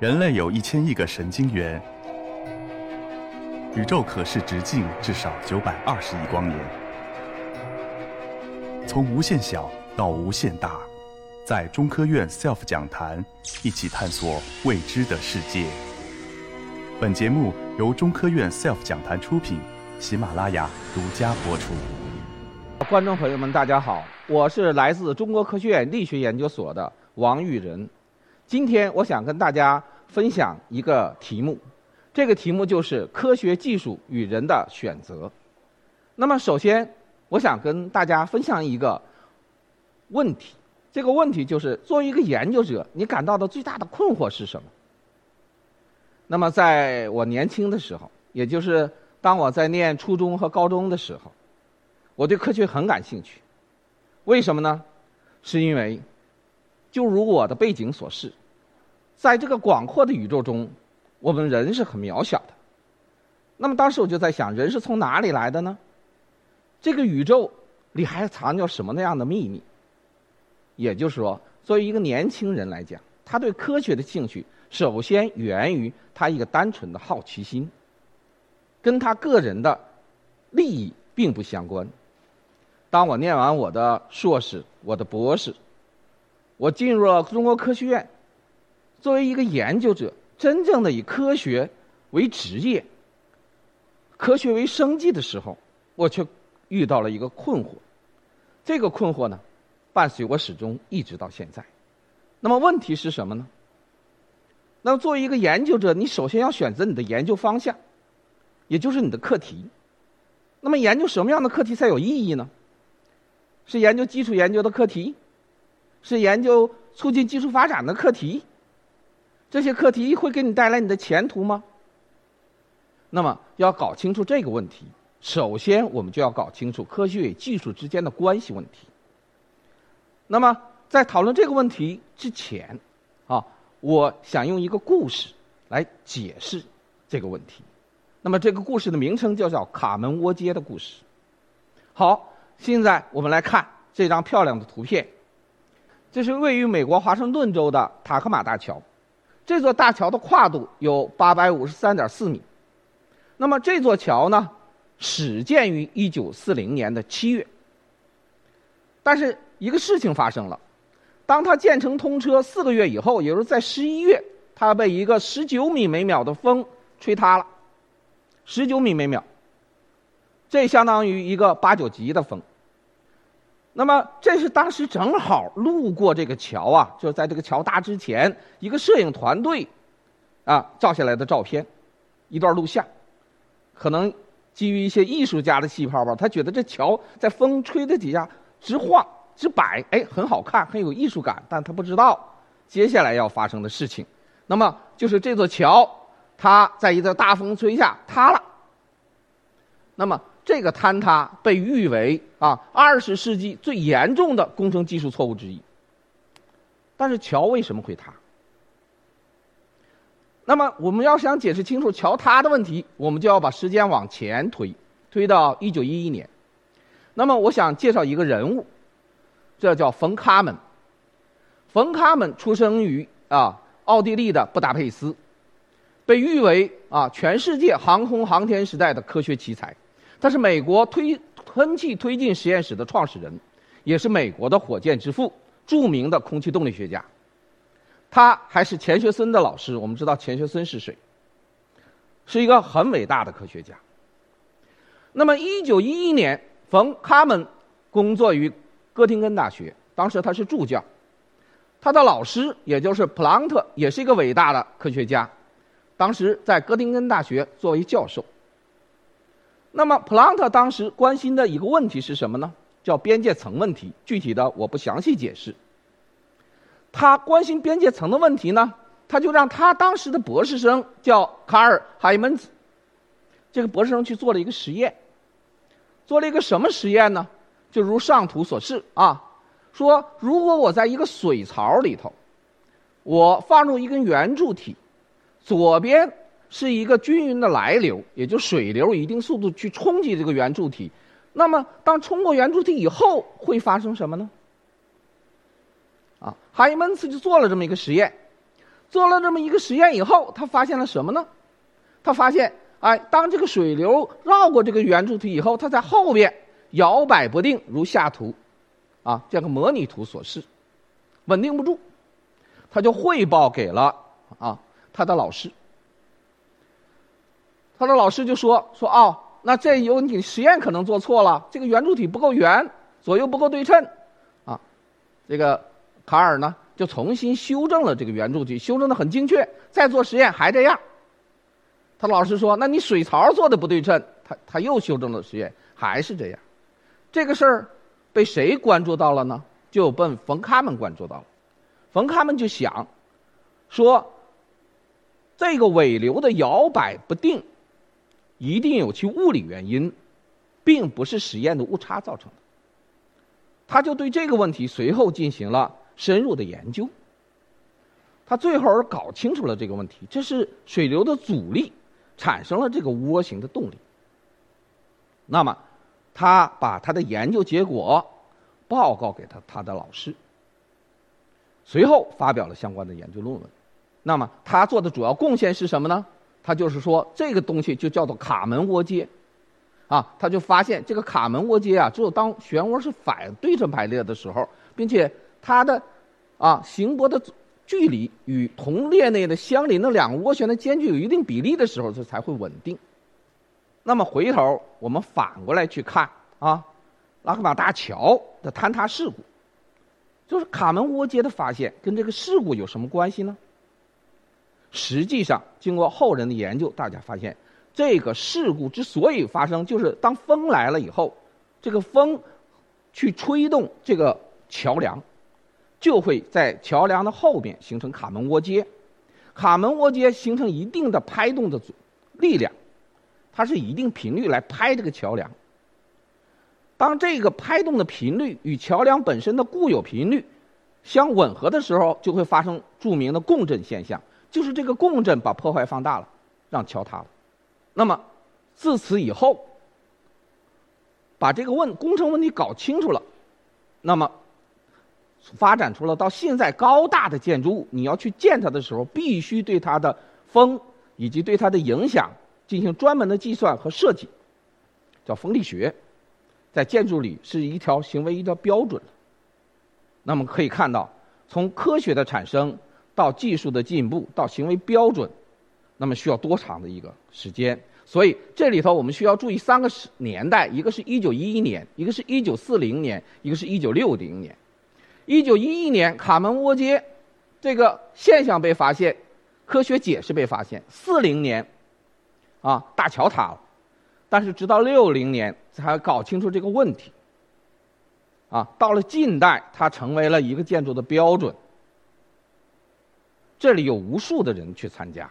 人类有一千亿个神经元，宇宙可视直径至少九百二十亿光年。从无限小到无限大，在中科院 SELF 讲坛一起探索未知的世界。本节目由中科院 SELF 讲坛出品，喜马拉雅独家播出。观众朋友们，大家好，我是来自中国科学院力学研究所的王玉仁。今天我想跟大家分享一个题目，这个题目就是科学技术与人的选择。那么，首先我想跟大家分享一个问题，这个问题就是作为一个研究者，你感到的最大的困惑是什么？那么，在我年轻的时候，也就是当我在念初中和高中的时候，我对科学很感兴趣。为什么呢？是因为就如我的背景所示，在这个广阔的宇宙中，我们人是很渺小的。那么当时我就在想，人是从哪里来的呢？这个宇宙里还藏着什么那样的秘密？也就是说，作为一个年轻人来讲，他对科学的兴趣首先源于他一个单纯的好奇心，跟他个人的利益并不相关。当我念完我的硕士、我的博士，我进入了中国科学院，作为一个研究者，真正的以科学为职业、科学为生计的时候，我却遇到了一个困惑。这个困惑呢，伴随我始终一直到现在。那么问题是什么呢？那么作为一个研究者，你首先要选择你的研究方向，也就是你的课题。那么研究什么样的课题才有意义呢？是研究基础研究的课题，是研究促进技术发展的课题。这些课题会给你带来你的前途吗？那么要搞清楚这个问题，首先我们就要搞清楚科学与技术之间的关系问题。那么在讨论这个问题之前，啊，我想用一个故事来解释这个问题。那么这个故事的名称就叫《卡门窝街的故事》。好，现在我们来看这张漂亮的图片。这是位于美国华盛顿州的塔克马大桥，这座大桥的跨度有八百五十三点四米。那么这座桥呢，始建于一九四零年的七月。但是一个事情发生了，当它建成通车四个月以后，也就是在十一月，它被一个十九米每秒的风吹塌了。十九米每秒，这相当于一个八九级的风。那么这是当时正好路过这个桥啊，就是在这个桥搭之前，一个摄影团队啊照下来的照片，一段录像。可能基于一些艺术家的细胞吧，他觉得这桥在风吹的底下直晃直摆，哎，很好看，很有艺术感。但他不知道接下来要发生的事情。那么就是这座桥，它在一个大风吹下塌了。那么这个坍塌被誉为啊二十世纪最严重的工程技术错误之一。但是桥为什么会塌？那么我们要想解释清楚桥塌的问题，我们就要把时间往前推，推到一九一一年。那么我想介绍一个人物，这叫冯·卡门。冯·卡门出生于啊奥地利的布达佩斯，被誉为啊全世界航空航天时代的科学奇才。他是美国推喷气推进实验室的创始人，也是美国的火箭之父，著名的空气动力学家。他还是钱学森的老师。我们知道钱学森是谁？是一个很伟大的科学家。那么，一九一一年，冯·卡门工作于哥廷根大学，当时他是助教。他的老师也就是普朗特，也是一个伟大的科学家，当时在哥廷根大学作为教授。那么，普朗特当时关心的一个问题是什么呢？叫边界层问题。具体的我不详细解释。他关心边界层的问题呢，他就让他当时的博士生叫卡尔·海门子，这个博士生去做了一个实验，做了一个什么实验呢？就如上图所示啊，说如果我在一个水槽里头，我放入一根圆柱体，左边是一个均匀的来流，也就水流一定速度去冲击这个圆柱体，那么当冲过圆柱体以后会发生什么呢？啊，哈伊门茨就做了这么一个实验，做了这么一个实验以后，他发现了什么呢？他发现，哎，当这个水流绕过这个圆柱体以后，它在后边摇摆不定，如下图，啊，这个模拟图所示，稳定不住。他就汇报给了啊他的老师。他的老师就说说哦，那这有你实验可能做错了，这个圆柱体不够圆，左右不够对称，啊，这个卡尔呢就重新修正了这个圆柱体，修正的很精确，再做实验还这样。他老师说，那你水槽做的不对称，他他又修正了实验，还是这样。这个事儿被谁关注到了呢？就被冯卡门关注到了。冯卡门就想说，这个尾流的摇摆不定。一定有其物理原因，并不是实验的误差造成的。他就对这个问题随后进行了深入的研究。他最后搞清楚了这个问题，这是水流的阻力产生了这个涡形的动力。那么，他把他的研究结果报告给他他的老师，随后发表了相关的研究论文。那么，他做的主要贡献是什么呢？他就是说，这个东西就叫做卡门涡街，啊，他就发现这个卡门涡街啊，只有当漩涡是反对称排列的时候，并且它的啊行波的距离与同列内的相邻的两个涡旋的间距有一定比例的时候，它才会稳定。那么回头我们反过来去看啊，拉克马大桥的坍塌事故，就是卡门涡街的发现跟这个事故有什么关系呢？实际上，经过后人的研究，大家发现，这个事故之所以发生，就是当风来了以后，这个风去吹动这个桥梁，就会在桥梁的后边形成卡门涡街，卡门涡街形成一定的拍动的力量，它是一定频率来拍这个桥梁。当这个拍动的频率与桥梁本身的固有频率相吻合的时候，就会发生著名的共振现象。就是这个共振把破坏放大了，让桥塌了。那么自此以后，把这个问工程问题搞清楚了，那么发展出了到现在高大的建筑物，你要去建它的时候，必须对它的风以及对它的影响进行专门的计算和设计，叫风力学，在建筑里是一条行为一条标准。那么可以看到，从科学的产生。到技术的进步，到行为标准，那么需要多长的一个时间？所以这里头我们需要注意三个年代：一个是一九一一年，一个是一九四零年，一个是一九六零年。一九一一年，卡门涡街这个现象被发现，科学解释被发现。四零年，啊，大桥塌了，但是直到六零年才搞清楚这个问题。啊，到了近代，它成为了一个建筑的标准。这里有无数的人去参加，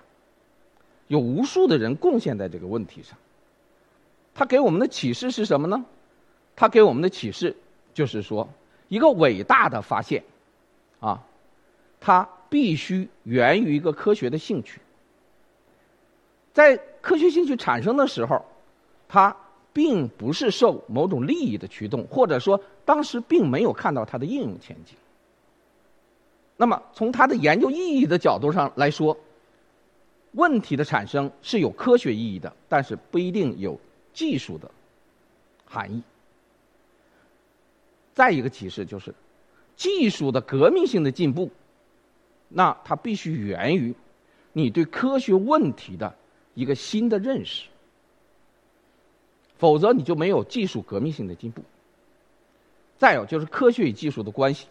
有无数的人贡献在这个问题上。他给我们的启示是什么呢？他给我们的启示就是说，一个伟大的发现，啊，它必须源于一个科学的兴趣。在科学兴趣产生的时候，它并不是受某种利益的驱动，或者说当时并没有看到它的应用前景。那么，从它的研究意义的角度上来说，问题的产生是有科学意义的，但是不一定有技术的含义。再一个启示就是，技术的革命性的进步，那它必须源于你对科学问题的一个新的认识，否则你就没有技术革命性的进步。再有就是科学与技术的关系。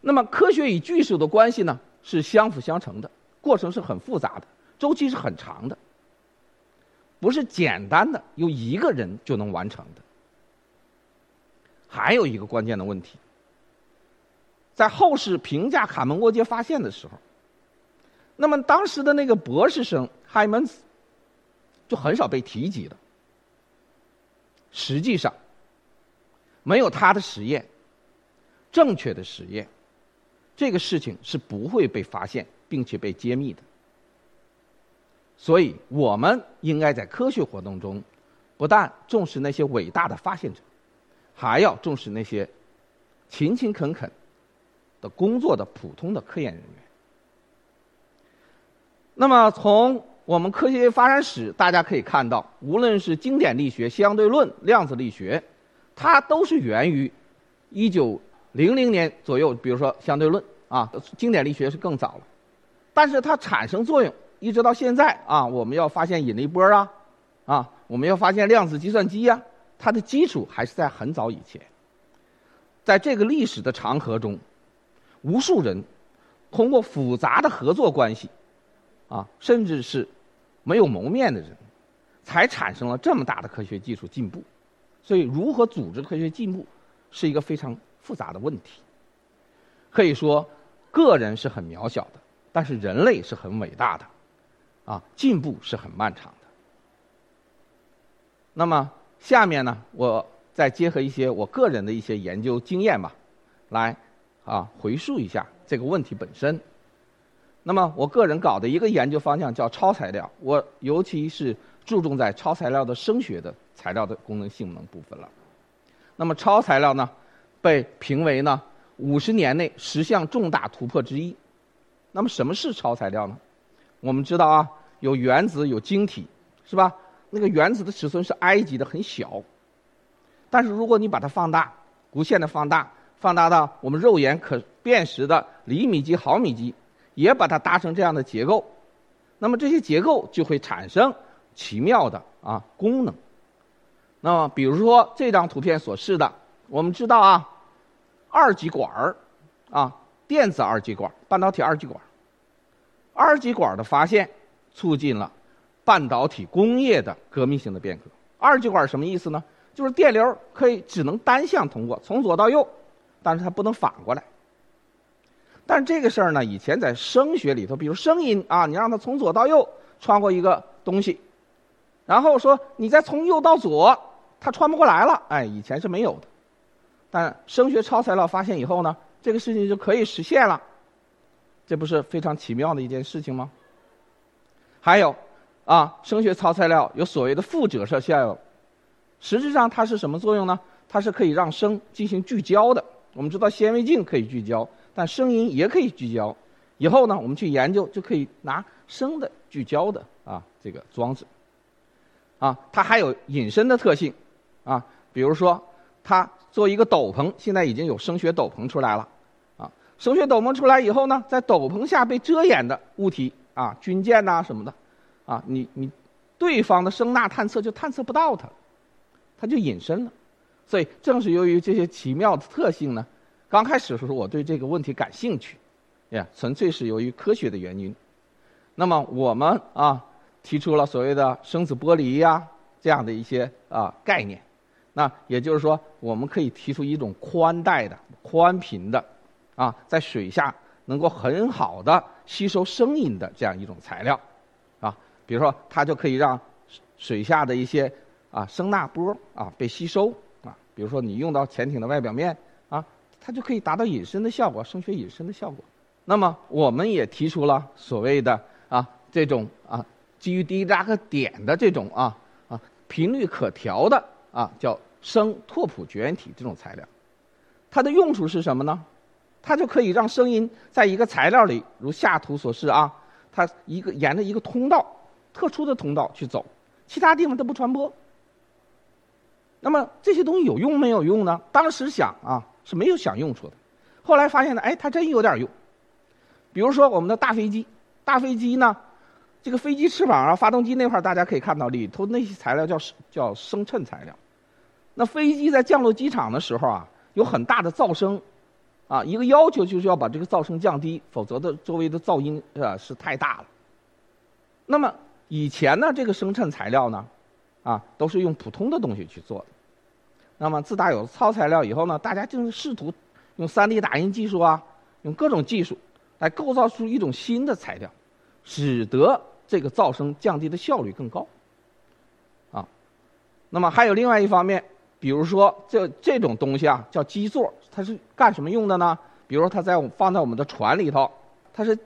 那么，科学与技术的关系呢，是相辅相成的，过程是很复杂的，周期是很长的，不是简单的由一个人就能完成的。还有一个关键的问题，在后世评价卡门涡接发现的时候，那么当时的那个博士生海门斯就很少被提及了。实际上，没有他的实验，正确的实验。这个事情是不会被发现并且被揭秘的，所以我们应该在科学活动中，不但重视那些伟大的发现者，还要重视那些勤勤恳恳的工作的普通的科研人员。那么从我们科学发展史，大家可以看到，无论是经典力学、相对论、量子力学，它都是源于一九零零年左右。比如说相对论啊，经典力学是更早了，但是它产生作用一直到现在啊，我们要发现引力波啊，啊，我们要发现量子计算机呀，它的基础还是在很早以前。在这个历史的长河中，无数人通过复杂的合作关系，啊，甚至是没有谋面的人，才产生了这么大的科学技术进步。所以，如何组织科学进步，是一个非常复杂的问题。可以说，个人是很渺小的，但是人类是很伟大的，啊，进步是很漫长的。那么，下面呢，我。再结合一些我个人的一些研究经验吧，来啊回溯一下这个问题本身。那么我个人搞的一个研究方向叫超材料，我尤其是注重在超材料的声学的材料的功能性能部分了。那么超材料呢，被评为呢五十年内十项重大突破之一。那么什么是超材料呢？我们知道啊，有原子有晶体，是吧？那个原子的尺寸是埃及的，很小。但是如果你把它放大，无限的放大，放大到我们肉眼可辨识的厘米级、毫米级，也把它搭成这样的结构，那么这些结构就会产生奇妙的啊功能。那么比如说这张图片所示的，我们知道啊，二极管儿啊，电子二极管、半导体二极管，二极管的发现促进了半导体工业的革命性的变革。二极管什么意思呢？就是电流可以只能单向通过，从左到右，但是它不能反过来。但这个事儿呢，以前在声学里头，比如声音啊，你让它从左到右穿过一个东西，然后说你再从右到左，它穿不过来了。哎，以前是没有的。但声学超材料发现以后呢，这个事情就可以实现了，这不是非常奇妙的一件事情吗？还有啊，声学超材料有所谓的副折射效应。实质上它是什么作用呢？它是可以让声进行聚焦的。我们知道显微镜可以聚焦，但声音也可以聚焦。以后呢，我们去研究就可以拿声的聚焦的啊这个装置。啊，它还有隐身的特性，啊，比如说它做一个斗篷，现在已经有声学斗篷出来了。啊，声学斗篷出来以后呢，在斗篷下被遮掩的物体啊，军舰呐什么的，啊，你你对方的声呐探测就探测不到它。它就隐身了，所以正是由于这些奇妙的特性呢，刚开始的时候我对这个问题感兴趣，呀，纯粹是由于科学的原因。那么我们啊提出了所谓的声子剥离呀这样的一些啊概念，那也就是说我们可以提出一种宽带的、宽频的，啊，在水下能够很好的吸收声音的这样一种材料，啊，比如说它就可以让水下的一些。啊，声呐波啊被吸收啊，比如说你用到潜艇的外表面啊，它就可以达到隐身的效果，声学隐身的效果。那么我们也提出了所谓的啊这种啊基于迪拉克点的这种啊啊频率可调的啊叫声拓扑绝缘体这种材料，它的用处是什么呢？它就可以让声音在一个材料里，如下图所示啊，它一个沿着一个通道，特殊的通道去走，其他地方它不传播。那么这些东西有用没有用呢？当时想啊是没有想用处的，后来发现呢，哎，它真有点用。比如说我们的大飞机，大飞机呢，这个飞机翅膀啊、发动机那块大家可以看到里头那些材料叫叫声衬材料。那飞机在降落机场的时候啊，有很大的噪声，啊，一个要求就是要把这个噪声降低，否则的周围的噪音啊是太大了。那么以前呢，这个声衬材料呢？啊，都是用普通的东西去做的。那么自打有了超材料以后呢，大家就是试图用 3D 打印技术啊，用各种技术来构造出一种新的材料，使得这个噪声降低的效率更高。啊，那么还有另外一方面，比如说这这种东西啊，叫基座，它是干什么用的呢？比如说它在放在我们的船里头，它是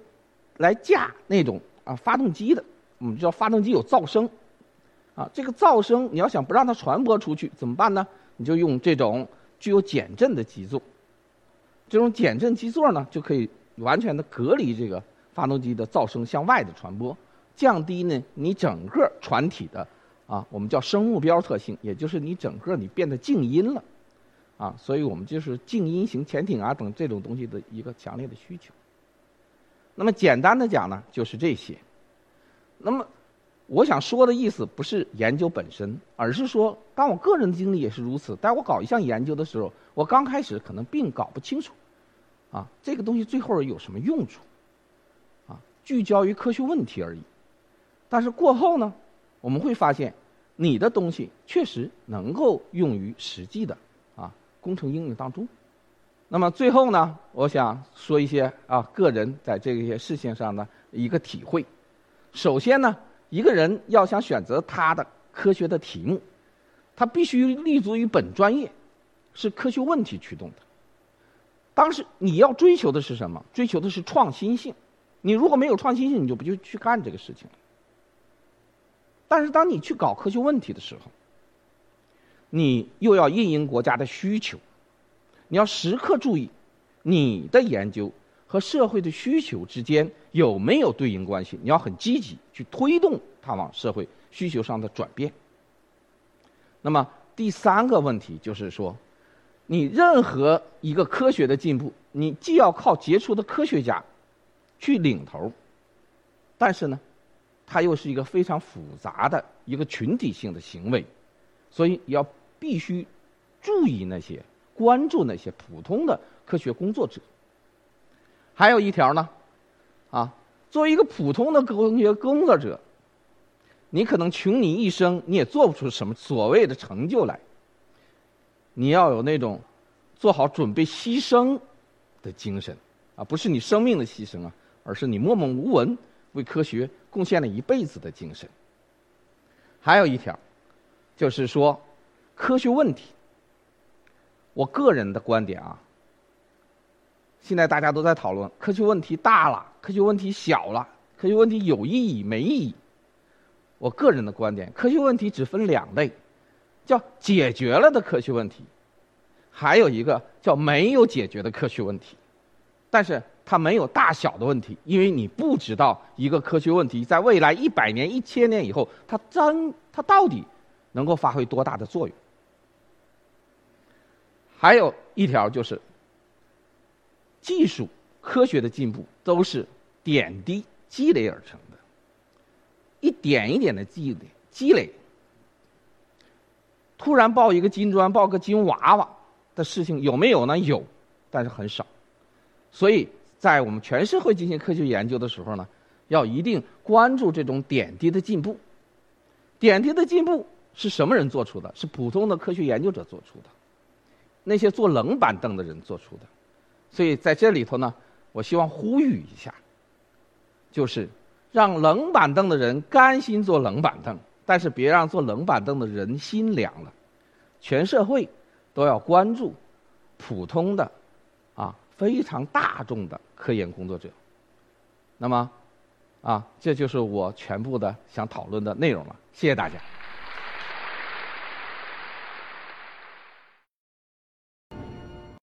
来架那种啊发动机的。我们知道发动机有噪声。啊，这个噪声你要想不让它传播出去怎么办呢？你就用这种具有减震的基座。这种减震基座呢，就可以完全的隔离这个发动机的噪声向外的传播，降低呢你整个船体的啊，我们叫声目标特性，也就是你整个你变得静音了，啊，所以我们就是静音型潜艇啊等这种东西的一个强烈的需求。那么简单的讲呢，就是这些。那么我想说的意思不是研究本身，而是说，当我个人的经历也是如此。当我搞一项研究的时候，我刚开始可能并搞不清楚，啊，这个东西最后有什么用处，啊，聚焦于科学问题而已。但是过后呢，我们会发现，你的东西确实能够用于实际的啊工程应用当中。那么最后呢，我想说一些啊个人在这些事情上的一个体会。首先呢，一个人要想选择他的科学的题目，他必须立足于本专业，是科学问题驱动的。当时你要追求的是什么？追求的是创新性。你如果没有创新性，你就不就去干这个事情了。但是当你去搞科学问题的时候，你又要应应国家的需求，你要时刻注意你的研究。和社会的需求之间有没有对应关系？你要很积极去推动它往社会需求上的转变。那么第三个问题就是说，你任何一个科学的进步，你既要靠杰出的科学家去领头，但是呢，它又是一个非常复杂的一个群体性的行为，所以要必须注意那些关注那些普通的科学工作者。还有一条呢，啊，作为一个普通的科学工作者，你可能穷你一生，你也做不出什么所谓的成就来。你要有那种做好准备牺牲的精神，啊，不是你生命的牺牲啊，而是你默默无闻为科学贡献了一辈子的精神。还有一条，就是说科学问题，我个人的观点啊。现在大家都在讨论科学问题大了，科学问题小了，科学问题有意义没意义？我个人的观点，科学问题只分两类，叫解决了的科学问题，还有一个叫没有解决的科学问题。但是它没有大小的问题，因为你不知道一个科学问题在未来一百年、一千年以后，它真它到底能够发挥多大的作用。还有一条就是。技术、科学的进步都是点滴积累而成的，一点一点的积累，积累。突然抱一个金砖、抱个金娃娃的事情有没有呢？有，但是很少。所以在我们全社会进行科学研究的时候呢，要一定关注这种点滴的进步。点滴的进步是什么人做出的？是普通的科学研究者做出的，那些坐冷板凳的人做出的。所以在这里头呢，我希望呼吁一下，就是让冷板凳的人甘心坐冷板凳，但是别让坐冷板凳的人心凉了。全社会都要关注普通的、非常大众的科研工作者。那么，啊，这就是我全部的想讨论的内容了。谢谢大家。